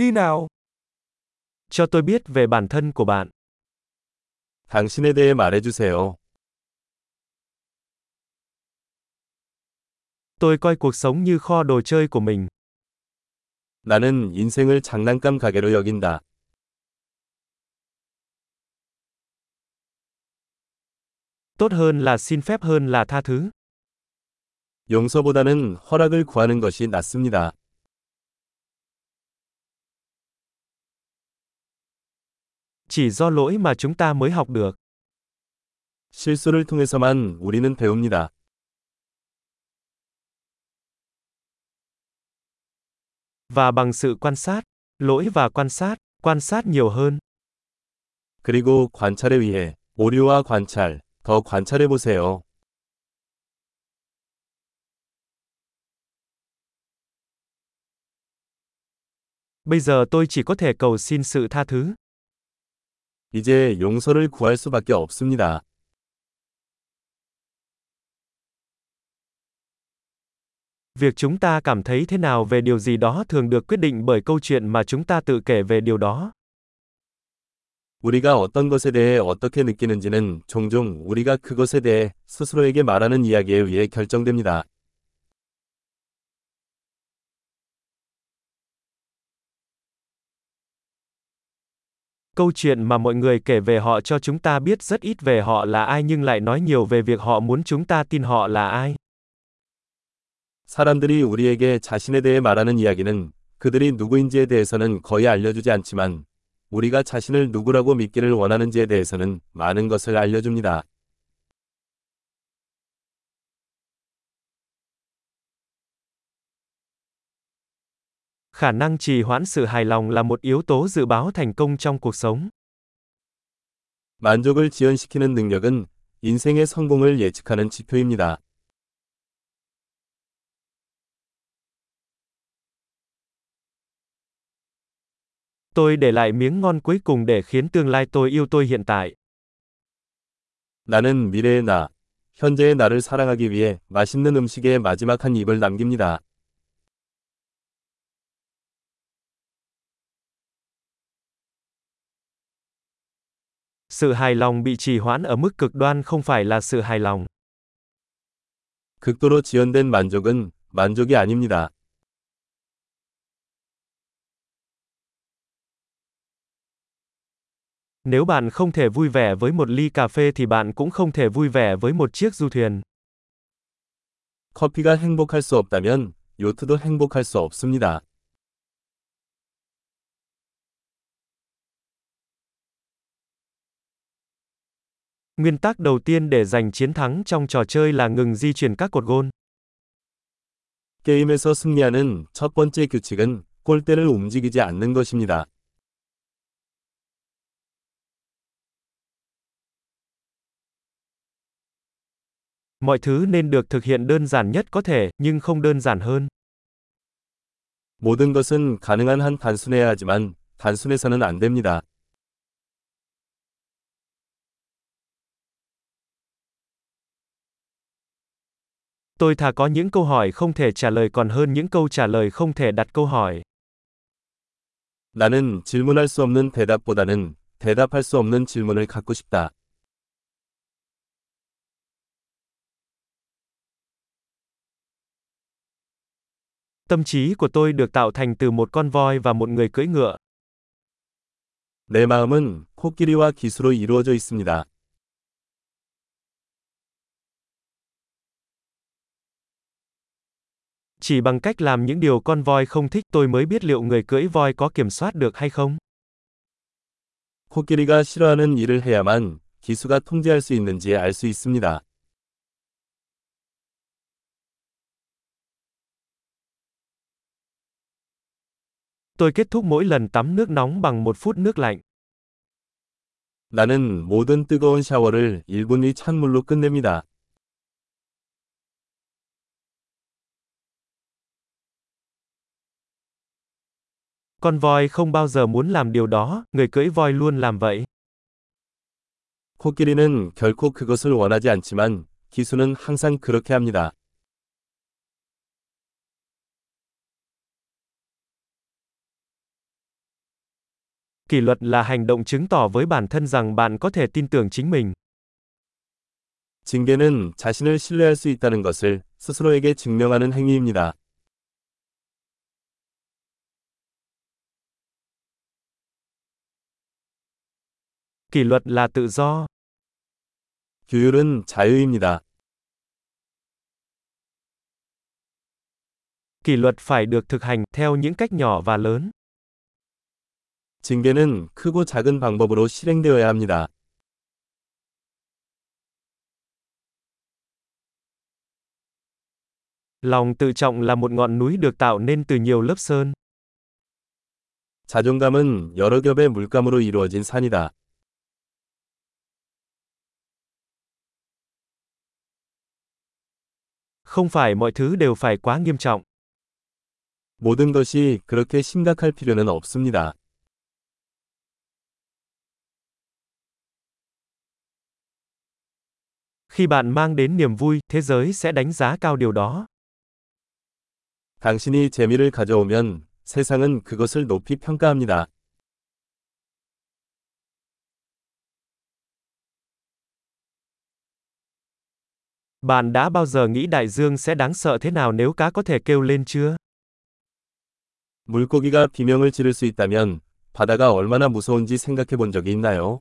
Đi nào. Cho tôi biết về bản thân của bạn. 당신에 대해 말해주세요. Tôi coi cuộc sống như kho đồ chơi của mình. 나는 인생을 장난감 가게로 여긴다. Tốt hơn là xin phép hơn là tha thứ. 용서보다는 허락을 구하는 것이 낫습니다. Chỉ do lỗi mà chúng ta mới học được. 실수를 통해서만 우리는 배웁니다. Và bằng sự quan sát, lỗi và quan sát, quan sát nhiều hơn. 그리고 관찰에 의해 오류와 관찰, 더 관찰해 보세요. Bây giờ tôi chỉ có thể cầu xin sự tha thứ. 이제 용서를 구할 수밖에 없습니다. Việc chúng ta cảm thấy thế nào về điều gì đó thường được quyết định bởi câu chuyện mà chúng ta tự kể về điều đó. 우리가 어떤 것에 대해 어떻게 느끼는지는 종종 우리가 그것에 대해 스스로에게 말하는 이야기에 의해 결정됩니다. Câu chuyện mà mọi người kể về họ cho chúng ta biết rất ít về họ là ai nhưng lại nói nhiều về việc họ muốn chúng ta tin họ là ai. 사람들이 우리에게 자신에 대해 말하는 이야기는 그들이 누구인지에 대해서는 거의 알려주지 않지만 우리가 자신을 누구라고 믿기를 원하는지에 대해서는 많은 것을 알려줍니다. Khả năng trì hoãn sự hài lòng là một yếu tố dự báo thành công trong cuộc sống. 만족을 지연시키는 능력은 인생의 성공을 예측하는 지표입니다. Tôi để lại miếng ngon cuối cùng để khiến tương lai tôi yêu tôi hiện tại. 나는 미래의 나, 현재의 나를 사랑하기 위해 맛있는 음식의 마지막 한 입을 남깁니다. Sự hài lòng bị trì hoãn ở mức cực đoan không phải là sự hài lòng. 극도로 지연된 만족은 만족이 아닙니다. Nếu bạn không thể vui vẻ với một ly cà phê thì bạn cũng không thể vui vẻ với một chiếc du thuyền. 커피가 행복할 수 없다면 요트도 행복할 수 없습니다. Nguyên tắc đầu tiên để giành chiến thắng trong trò chơi là ngừng di chuyển các cột gôn. 게임에서 승리하는 첫 번째 규칙은 골대를 움직이지 않는 것입니다. Mọi thứ nên được thực hiện đơn giản nhất có thể, nhưng không đơn giản hơn. 모든 것은 가능한 한 단순해야 하지만 단순해서는 안 됩니다. Tôi thà có những câu hỏi không thể trả lời còn hơn những câu trả lời không thể đặt câu hỏi. 나는 질문할 수 없는 대답보다는 대답할 수 없는 질문을 갖고 싶다. Tâm trí của tôi được tạo thành từ một con voi và một người cưỡi ngựa. 내 마음은 코끼리와 기수로 이루어져 있습니다. Chỉ bằng cách làm những điều con voi không thích tôi mới biết liệu người cưỡi voi có kiểm soát được hay không. 코끼리가 싫어하는 일을 해야만 기수가 통제할 수 있는지 알 수 있습니다. Tôi kết thúc mỗi lần tắm nước nóng bằng một phút nước lạnh. 나는 모든 뜨거운 샤워를 1분 이 찬물로 끝냅니다. Con voi không bao giờ muốn làm điều đó, người cưỡi voi luôn làm vậy. 코끼리는 결코 그것을 원하지 않지만 기수는 항상 그렇게 합니다. Kỷ luật là hành động chứng tỏ với bản thân rằng bạn có thể tin tưởng chính mình. 징계는 자신을 신뢰할 수 있다는 것을 스스로에게 증명하는 행위입니다. Kỷ luật là tự do. 규율은 자유입니다. Kỷ luật phải được thực hành theo những cách nhỏ và lớn. 징계는 크고 작은 방법으로 실행되어야 합니다. Lòng tự trọng là một ngọn núi được tạo nên từ nhiều lớp sơn. 자존감은 여러 겹의 물감으로 이루어진 산이다. Không phải mọi thứ đều phải quá nghiêm trọng. 모든 것이 그렇게 심각할 필요는 없습니다. Khi bạn mang đến niềm vui, thế giới sẽ đánh giá cao điều đó. 당신이 재미를 가져오면 세상은 그것을 높이 평가합니다. Bạn đã bao giờ nghĩ đại dương sẽ đáng sợ thế nào nếu cá có thể kêu lên chưa? 물고기가 비명을 지를 수 있다면 바다가 얼마나 무서운지 생각해 본 적이 있나요?